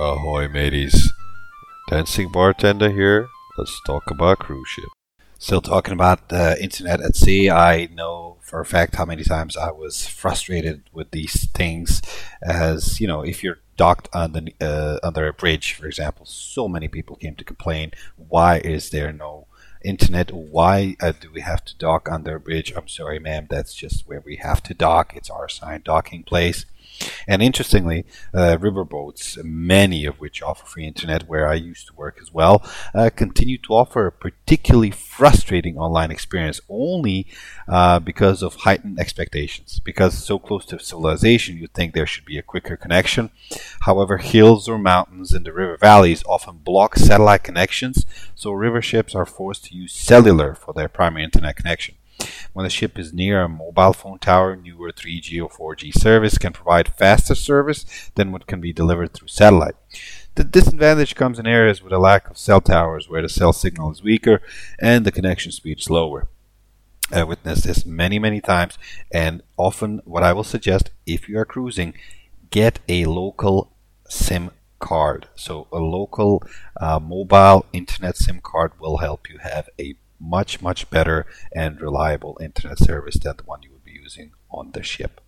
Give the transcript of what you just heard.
Ahoy, mateys. Dancing bartender here. Let's talk about cruise ship. Still talking about uh, internet at sea. I know for a fact how many times I was frustrated with these things. As you know, if you're docked under uh, under a bridge, for example, so many people came to complain. Why is there no internet? Why uh, do we have to dock under a bridge? I'm sorry, ma'am. That's just where we have to dock. It's our assigned docking place. And interestingly, uh, riverboats, many of which offer free internet, where I used to work as well, uh, continue to offer a particularly frustrating online experience only uh, because of heightened expectations. Because so close to civilization, you'd think there should be a quicker connection. However, hills or mountains in the river valleys often block satellite connections, so river ships are forced to use cellular for their primary internet connection. When the ship is near a mobile phone tower, newer 3G or 4G service can provide faster service than what can be delivered through satellite. The disadvantage comes in areas with a lack of cell towers where the cell signal is weaker and the connection speed is lower. I witnessed this many, many times, and often what I will suggest if you are cruising, get a local SIM card. So, a local uh, mobile internet SIM card will help you have a much, much better and reliable internet service than the one you would be using on the ship.